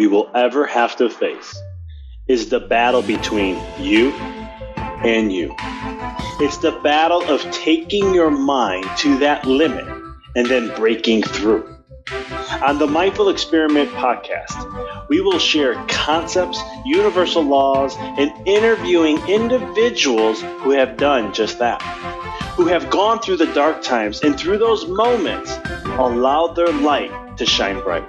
we will ever have to face is the battle between you and you. It's the battle of taking your mind to that limit and then breaking through. On the Mindful Experiment podcast, we will share concepts, universal laws, and interviewing individuals who have done just that, who have gone through the dark times and through those moments allowed their light to shine bright.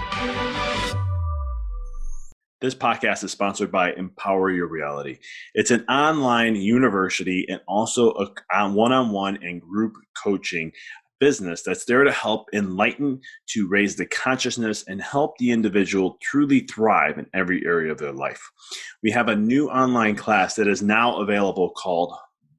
This podcast is sponsored by Empower Your Reality. It's an online university and also a one on one and group coaching business that's there to help enlighten, to raise the consciousness, and help the individual truly thrive in every area of their life. We have a new online class that is now available called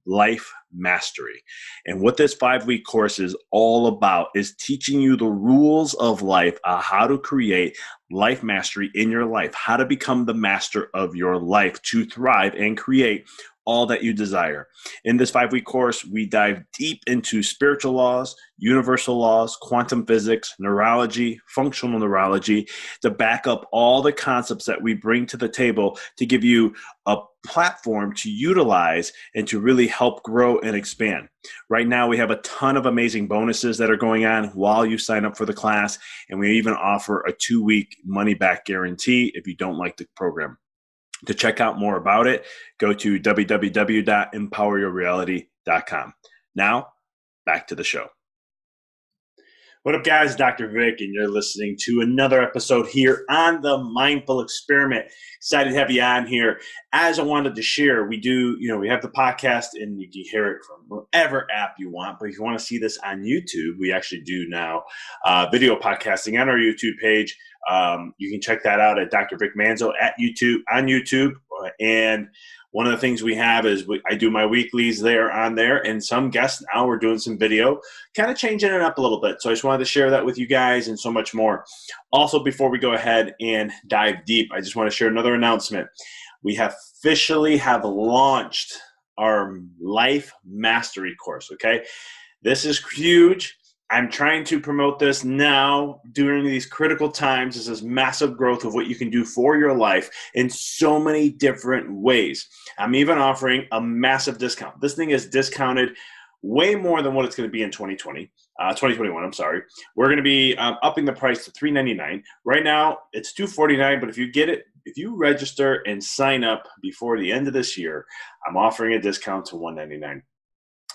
Life Mastery. And what this five week course is all about is teaching you the rules of life, uh, how to create life mastery in your life, how to become the master of your life to thrive and create all that you desire. In this five week course, we dive deep into spiritual laws, universal laws, quantum physics, neurology, functional neurology to back up all the concepts that we bring to the table to give you a platform to utilize and to really help grow and expand. Right now, we have a ton of amazing bonuses that are going on while you sign up for the class, and we even offer a two week money back guarantee if you don't like the program. To check out more about it, go to www.empoweryourreality.com. Now, back to the show. What up, guys? Dr. Vic, and you're listening to another episode here on the Mindful Experiment. Excited to have you on here. As I wanted to share, we do, you know, we have the podcast and you can hear it from whatever app you want. But if you want to see this on YouTube, we actually do now uh, video podcasting on our YouTube page. Um, you can check that out at Dr. Vic Manzo at YouTube on YouTube. And one of the things we have is we, I do my weeklies there on there, and some guests now we're doing some video, kind of changing it up a little bit. So I just wanted to share that with you guys and so much more. Also, before we go ahead and dive deep, I just want to share another announcement. We have officially have launched our life mastery course. Okay, this is huge. I'm trying to promote this now during these critical times. This is massive growth of what you can do for your life in so many different ways. I'm even offering a massive discount. This thing is discounted way more than what it's going to be in 2020. Uh, 2021. I'm sorry. We're going to be um, upping the price to 3.99. Right now, it's 2.49. But if you get it, if you register and sign up before the end of this year, I'm offering a discount to 1.99.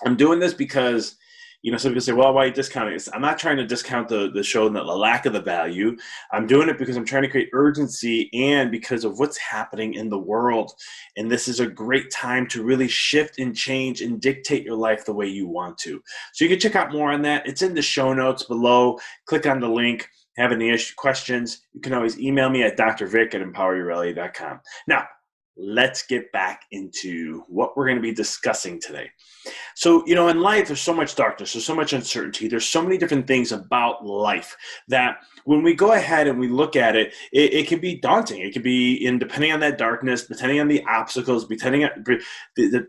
I'm doing this because you know, some people say, well, why are you discounting this? I'm not trying to discount the, the show and the lack of the value. I'm doing it because I'm trying to create urgency and because of what's happening in the world. And this is a great time to really shift and change and dictate your life the way you want to. So you can check out more on that. It's in the show notes below. Click on the link. Have any questions, you can always email me at drvic at empoweryourreality.com. Now, let's get back into what we're going to be discussing today. So, you know, in life, there's so much darkness, there's so much uncertainty, there's so many different things about life that when we go ahead and we look at it, it, it can be daunting. It can be, in depending on that darkness, depending on the obstacles, depending on,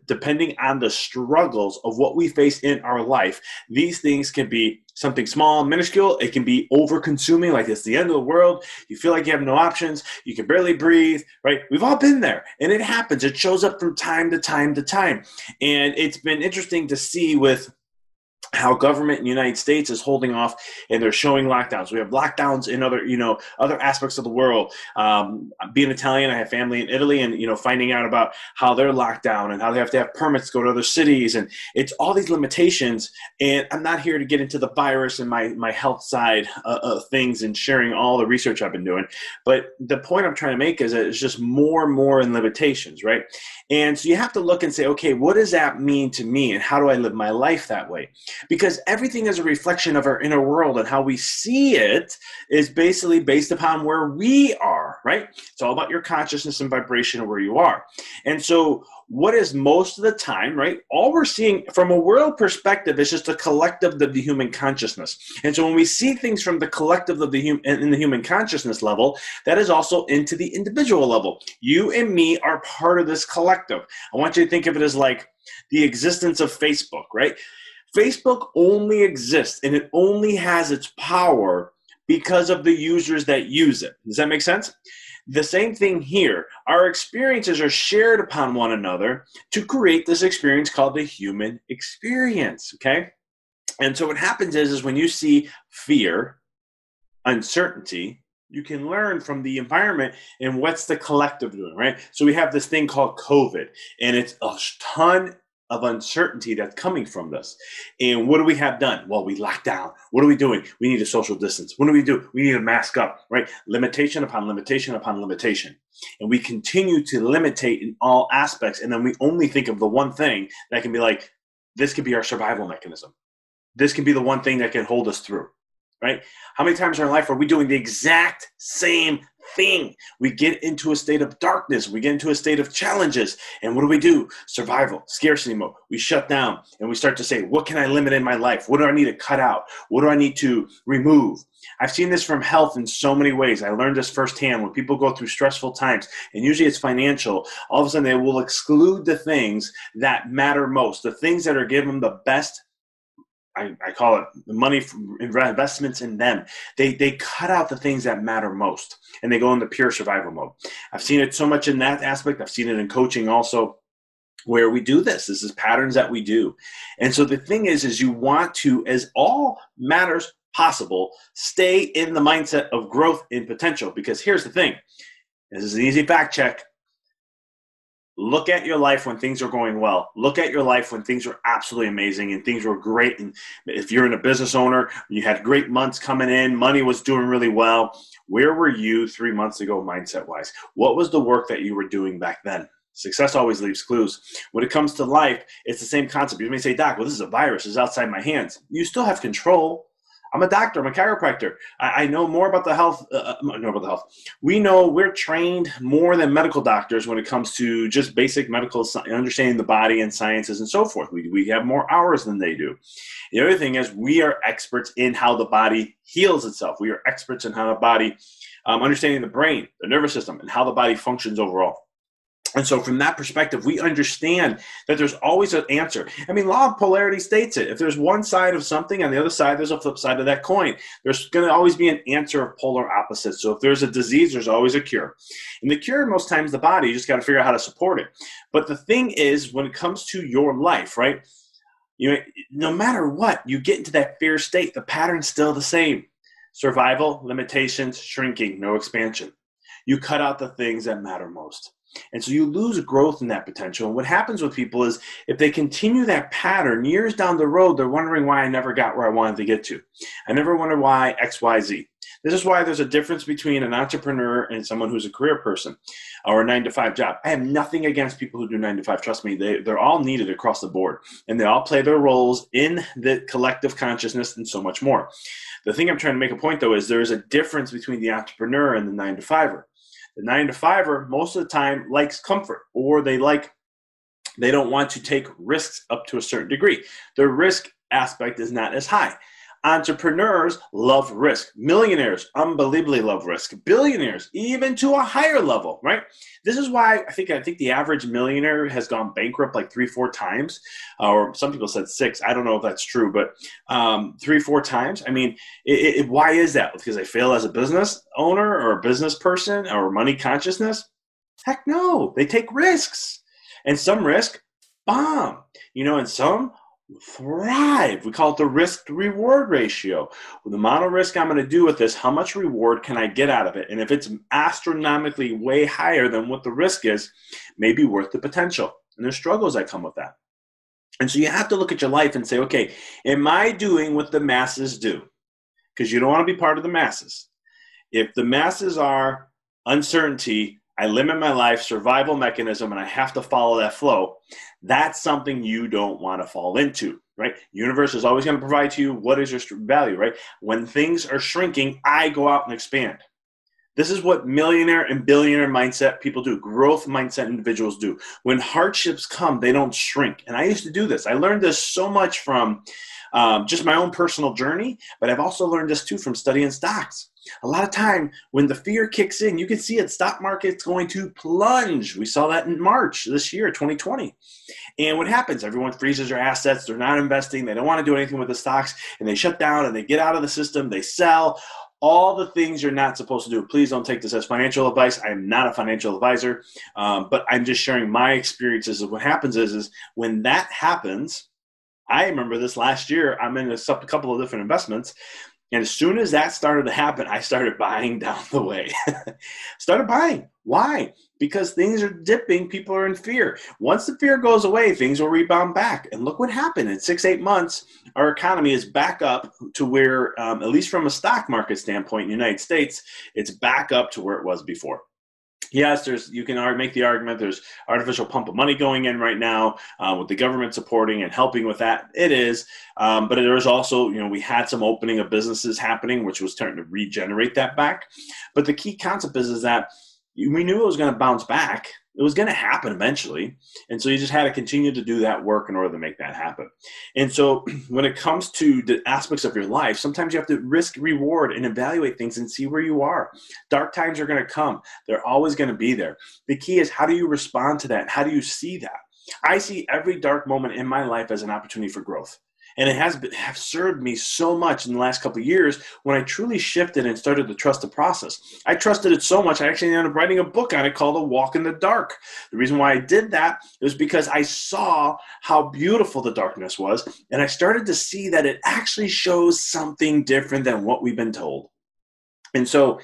depending on the struggles of what we face in our life, these things can be something small, minuscule. It can be over consuming, like it's the end of the world. You feel like you have no options. You can barely breathe, right? We've all been there, and it happens. It shows up from time to time to time. And it's been interesting to see with how government in the United States is holding off and they're showing lockdowns. We have lockdowns in other, you know, other aspects of the world. Um, being Italian, I have family in Italy, and you know, finding out about how they're locked down and how they have to have permits to go to other cities, and it's all these limitations. And I'm not here to get into the virus and my my health side uh, of things and sharing all the research I've been doing. But the point I'm trying to make is that it's just more and more in limitations, right? And so you have to look and say, okay, what does that mean to me, and how do I live my life that way? Because everything is a reflection of our inner world and how we see it is basically based upon where we are right? It's all about your consciousness and vibration of where you are. And so what is most of the time right all we're seeing from a world perspective is just a collective of the human consciousness. And so when we see things from the collective of the human in the human consciousness level that is also into the individual level. You and me are part of this collective. I want you to think of it as like the existence of facebook right Facebook only exists and it only has its power because of the users that use it. Does that make sense? The same thing here. Our experiences are shared upon one another to create this experience called the human experience. Okay? And so what happens is, is when you see fear, uncertainty, you can learn from the environment and what's the collective doing, right? So we have this thing called COVID, and it's a ton of uncertainty that's coming from this. And what do we have done? Well, we locked down. What are we doing? We need a social distance. What do we do? We need to mask up, right? Limitation upon limitation upon limitation. And we continue to limitate in all aspects. And then we only think of the one thing that can be like, this could be our survival mechanism. This can be the one thing that can hold us through, right? How many times in our life are we doing the exact same thing. We get into a state of darkness. We get into a state of challenges. And what do we do? Survival, scarcity mode. We shut down and we start to say, what can I limit in my life? What do I need to cut out? What do I need to remove? I've seen this from health in so many ways. I learned this firsthand when people go through stressful times, and usually it's financial. All of a sudden, they will exclude the things that matter most, the things that are giving them the best I, I call it the money investments in them. They they cut out the things that matter most, and they go into pure survival mode. I've seen it so much in that aspect. I've seen it in coaching also, where we do this. This is patterns that we do, and so the thing is, is you want to, as all matters possible, stay in the mindset of growth and potential. Because here's the thing: this is an easy fact check look at your life when things are going well. Look at your life when things are absolutely amazing and things were great. And if you're in a business owner you had great months coming in money was doing really well. Where were you three months ago mindset wise what was the work that you were doing back then? Success always leaves clues. When it comes to life it's the same concept. You may say doc well this is a virus. It's outside my hands. You still have control I'm a doctor. I'm a chiropractor. I, I know more about the health. Uh, uh know about the health. We know we're trained more than medical doctors when it comes to just basic medical understanding the body and sciences and so forth. We we have more hours than they do. The other thing is we are experts in how the body heals itself. We are experts in how the body um, understanding the brain, the nervous system, and how the body functions overall. And so, from that perspective, we understand that there's always an answer. I mean, law of polarity states it. If there's one side of something, on the other side, there's a flip side of that coin. There's going to always be an answer of polar opposites. So, if there's a disease, there's always a cure. And the cure, most times, the body, you just got to figure out how to support it. But the thing is, when it comes to your life, right? You know, no matter what, you get into that fear state, the pattern's still the same survival, limitations, shrinking, no expansion. You cut out the things that matter most. And so you lose growth in that potential. And what happens with people is if they continue that pattern years down the road, they're wondering why I never got where I wanted to get to. I never wondered why X, Y, Z. This is why there's a difference between an entrepreneur and someone who's a career person or a nine to five job. I have nothing against people who do nine to five. Trust me, they, they're all needed across the board and they all play their roles in the collective consciousness and so much more. The thing I'm trying to make a point though is there is a difference between the entrepreneur and the nine to fiver. The nine to fiver most of the time likes comfort or they like they don't want to take risks up to a certain degree. The risk aspect is not as high. Entrepreneurs love risk. Millionaires unbelievably love risk. Billionaires even to a higher level, right? This is why I think I think the average millionaire has gone bankrupt like three, four times, or some people said six. I don't know if that's true, but um, three, four times. I mean, it, it, why is that? Because they fail as a business owner or a business person or money consciousness? Heck no, they take risks, and some risk bomb. You know, and some thrive. We call it the risk reward ratio. With the amount of risk I'm going to do with this, how much reward can I get out of it? And if it's astronomically way higher than what the risk is, maybe worth the potential. And there's struggles that come with that. And so you have to look at your life and say, okay, am I doing what the masses do? Because you don't want to be part of the masses. If the masses are uncertainty, I limit my life, survival mechanism, and I have to follow that flow, that's something you don't want to fall into, right? Universe is always going to provide to you what is your value, right? When things are shrinking, I go out and expand. This is what millionaire and billionaire mindset people do, growth mindset individuals do. When hardships come, they don't shrink. And I used to do this. I learned this so much from um, just my own personal journey, but I've also learned this too from studying stocks. A lot of time when the fear kicks in, you can see it, stock market's going to plunge. We saw that in March this year, 2020. And what happens? Everyone freezes their assets. They're not investing. They don't want to do anything with the stocks and they shut down and they get out of the system. They sell all the things you're not supposed to do. Please don't take this as financial advice. I am not a financial advisor, um, but I'm just sharing my experiences of what happens is, is when that happens, I remember this last year. I'm in a couple of different investments. And as soon as that started to happen, I started buying down the way. started buying. Why? Because things are dipping, people are in fear. Once the fear goes away, things will rebound back. And look what happened in six, eight months, our economy is back up to where, um, at least from a stock market standpoint in the United States, it's back up to where it was before yes, there's you can make the argument there's artificial pump of money going in right now uh, with the government supporting and helping with that. It is, um, but there is also you know we had some opening of businesses happening, which was starting to regenerate that back. But the key concept is is that we knew it was going to bounce back it was going to happen eventually. And so you just had to continue to do that work in order to make that happen. And so when it comes to the aspects of your life, sometimes you have to risk reward and evaluate things and see where you are. Dark times are going to come, they're always going to be there. The key is how do you respond to that? How do you see that? I see every dark moment in my life as an opportunity for growth and it has been, have served me so much in the last couple years when I truly shifted and started to trust the process. I trusted it so much I actually ended up writing a book on it called "A Walk in the Dark." The reason why I did that was because I saw how beautiful the darkness was, and I started to see that it actually shows something different than what we've been told. And so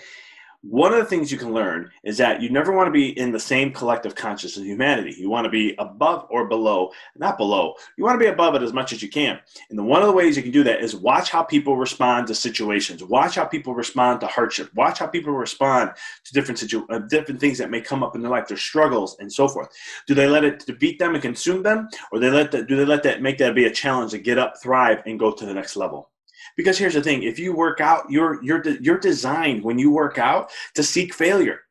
one of the things you can learn is that you never want to be in the same collective consciousness of humanity. You want to be above or below, not below. You want to be above it as much as you can. And the, one of the ways you can do that is watch how people respond to situations. Watch how people respond to hardship. Watch how people respond to different situ- uh, different things that may come up in their life, their struggles and so forth. Do they let it defeat them and consume them, or they let that, do they let that make that be a challenge to get up, thrive, and go to the next level? Because here's the thing: if you work out, you're you're you're designed when you work out to seek failure.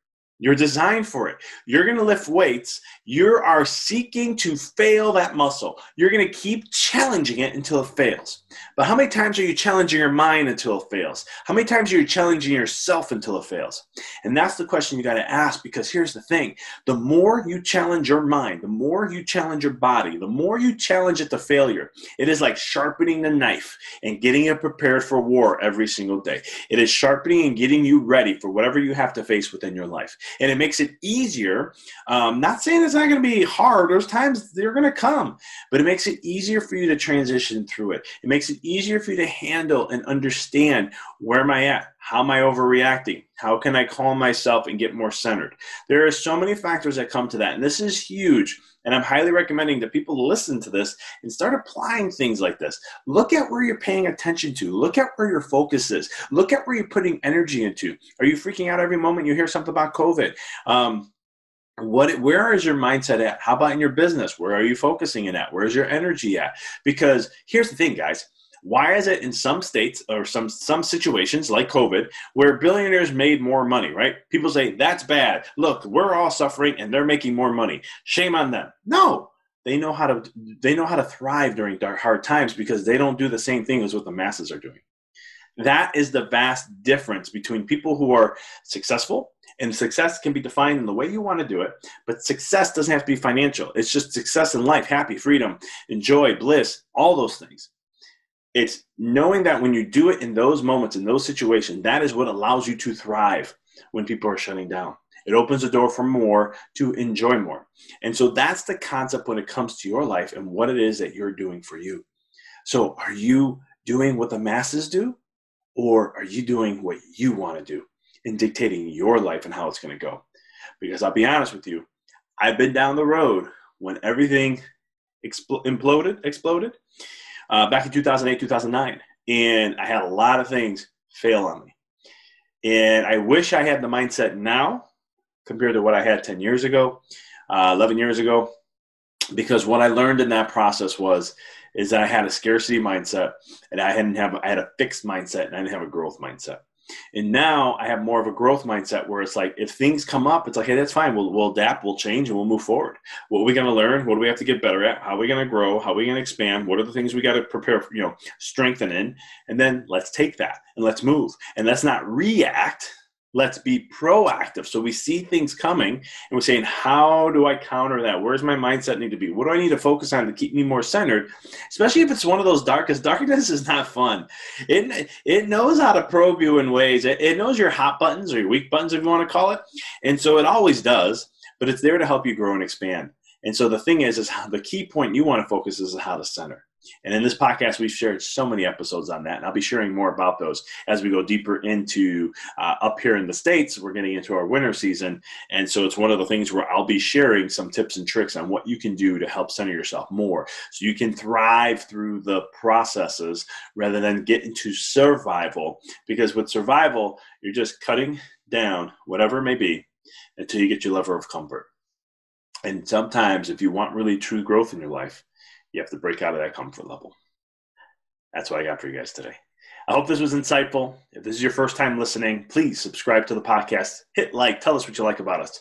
You're designed for it. You're going to lift weights. You are seeking to fail that muscle. You're going to keep challenging it until it fails. But how many times are you challenging your mind until it fails? How many times are you challenging yourself until it fails? And that's the question you got to ask because here's the thing the more you challenge your mind, the more you challenge your body, the more you challenge it to failure, it is like sharpening the knife and getting it prepared for war every single day. It is sharpening and getting you ready for whatever you have to face within your life and it makes it easier. Um, not saying it's not going to be hard. There's times they're going to come, but it makes it easier for you to transition through it. It makes it easier for you to handle and understand where am I at? How am I overreacting? How can I calm myself and get more centered? There are so many factors that come to that, and this is huge. And I'm highly recommending that people listen to this and start applying things like this. Look at where you're paying attention to. Look at where your focus is. Look at where you're putting energy into. Are you freaking out every moment you hear something about COVID? Um, what where is your mindset at how about in your business where are you focusing it at where's your energy at because here's the thing guys why is it in some states or some some situations like COVID where billionaires made more money, right? People say that's bad. Look, we're all suffering and they're making more money. Shame on them. No. They know how to they know how to thrive during hard times because they don't do the same thing as what the masses are doing. That is the vast difference between people who are successful and success can be defined in the way you want to do it, but success doesn't have to be financial. It's just success in life, happy, freedom, enjoy, bliss, all those things. It's knowing that when you do it in those moments, in those situations, that is what allows you to thrive when people are shutting down. It opens the door for more to enjoy more. And so that's the concept when it comes to your life and what it is that you're doing for you. So are you doing what the masses do? Or are you doing what you want to do and dictating your life and how it's going to go? Because I'll be honest with you, I've been down the road when everything expl- imploded, exploded, uh, back in 2008, 2009. And I had a lot of things fail on me. And I wish I had the mindset now compared to what I had 10 years ago, uh, 11 years ago, because what I learned in that process was is that I had a scarcity mindset and I hadn't have I had a fixed mindset and I didn't have a growth mindset. And now I have more of a growth mindset where it's like if things come up, it's like, hey, that's fine. We'll, we'll adapt, we'll change, and we'll move forward. What are we going to learn? What do we have to get better at? How are we going to grow? How are we going to expand? What are the things we got to prepare, for, you know, strengthen in? And then let's take that and let's move. And let's not react let's be proactive. So we see things coming and we're saying, how do I counter that? Where's my mindset need to be? What do I need to focus on to keep me more centered? Especially if it's one of those darkest darkness is not fun. It, it knows how to probe you in ways. It, it knows your hot buttons or your weak buttons, if you want to call it. And so it always does, but it's there to help you grow and expand. And so the thing is, is the key point you want to focus is how to center. And in this podcast, we've shared so many episodes on that, and I'll be sharing more about those as we go deeper into uh, up here in the States. We're getting into our winter season. And so it's one of the things where I'll be sharing some tips and tricks on what you can do to help center yourself more so you can thrive through the processes rather than get into survival. Because with survival, you're just cutting down whatever it may be until you get your level of comfort. And sometimes, if you want really true growth in your life, you have to break out of that comfort level. That's what I got for you guys today. I hope this was insightful. If this is your first time listening, please subscribe to the podcast. Hit like. Tell us what you like about us.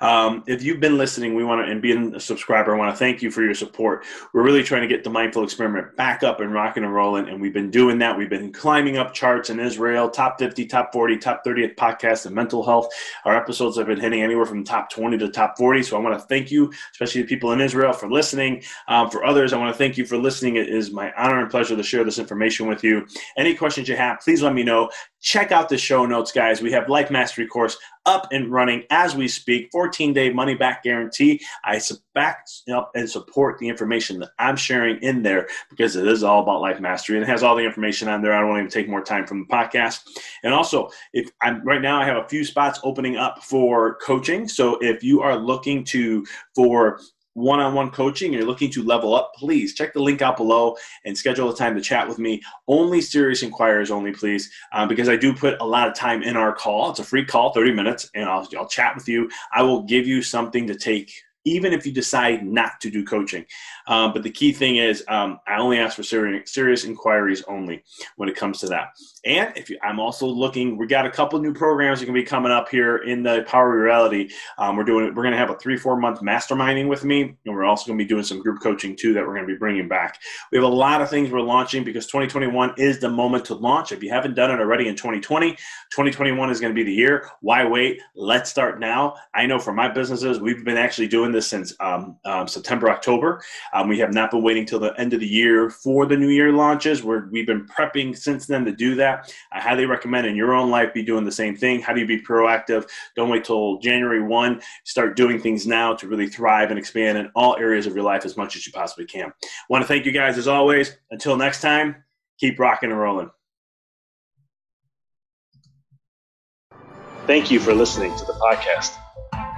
Um, if you've been listening, we want to and being a subscriber, I want to thank you for your support. We're really trying to get the mindful experiment back up and rocking and rolling, and we've been doing that. We've been climbing up charts in Israel, top 50, top 40, top 30 at podcast and mental health. Our episodes have been hitting anywhere from top 20 to top 40. So I want to thank you, especially the people in Israel, for listening. Um, for others, I want to thank you for listening. It is my honor and pleasure to share this information with you. Any questions you have, please let me know. Check out the show notes, guys. We have Life Mastery course up and running as we speak. 14 day money back guarantee. I back up and support the information that I'm sharing in there because it is all about life mastery and it has all the information on there. I don't want to even take more time from the podcast. And also, if I'm right now, I have a few spots opening up for coaching. So if you are looking to for one-on-one coaching and you're looking to level up, please check the link out below and schedule a time to chat with me. Only serious inquirers only, please, um, because I do put a lot of time in our call. It's a free call, 30 minutes, and I'll, I'll chat with you. I will give you something to take even if you decide not to do coaching. Um, but the key thing is, um, I only ask for serious, serious inquiries only when it comes to that. And if you, I'm also looking, we got a couple new programs that can be coming up here in the Power Reality. Um, we're doing, we're going to have a three, four month masterminding with me, and we're also going to be doing some group coaching too that we're going to be bringing back. We have a lot of things we're launching because 2021 is the moment to launch. If you haven't done it already in 2020, 2021 is going to be the year. Why wait? Let's start now. I know for my businesses, we've been actually doing this since um, um, September, October. Um, we have not been waiting till the end of the year for the new year launches. We're, we've been prepping since then to do that. I highly recommend in your own life be doing the same thing. How do you be proactive? Don't wait till January 1. Start doing things now to really thrive and expand in all areas of your life as much as you possibly can. I Want to thank you guys as always. Until next time, keep rocking and rolling. Thank you for listening to the podcast.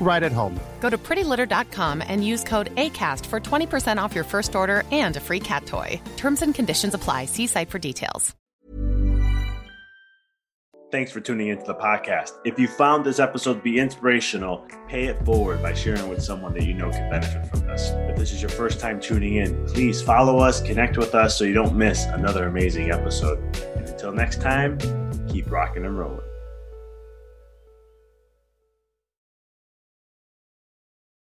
right at home. Go to prettylitter.com and use code ACAST for 20% off your first order and a free cat toy. Terms and conditions apply. See site for details. Thanks for tuning into the podcast. If you found this episode to be inspirational, pay it forward by sharing with someone that you know can benefit from this. If this is your first time tuning in, please follow us, connect with us so you don't miss another amazing episode. And until next time, keep rocking and rolling.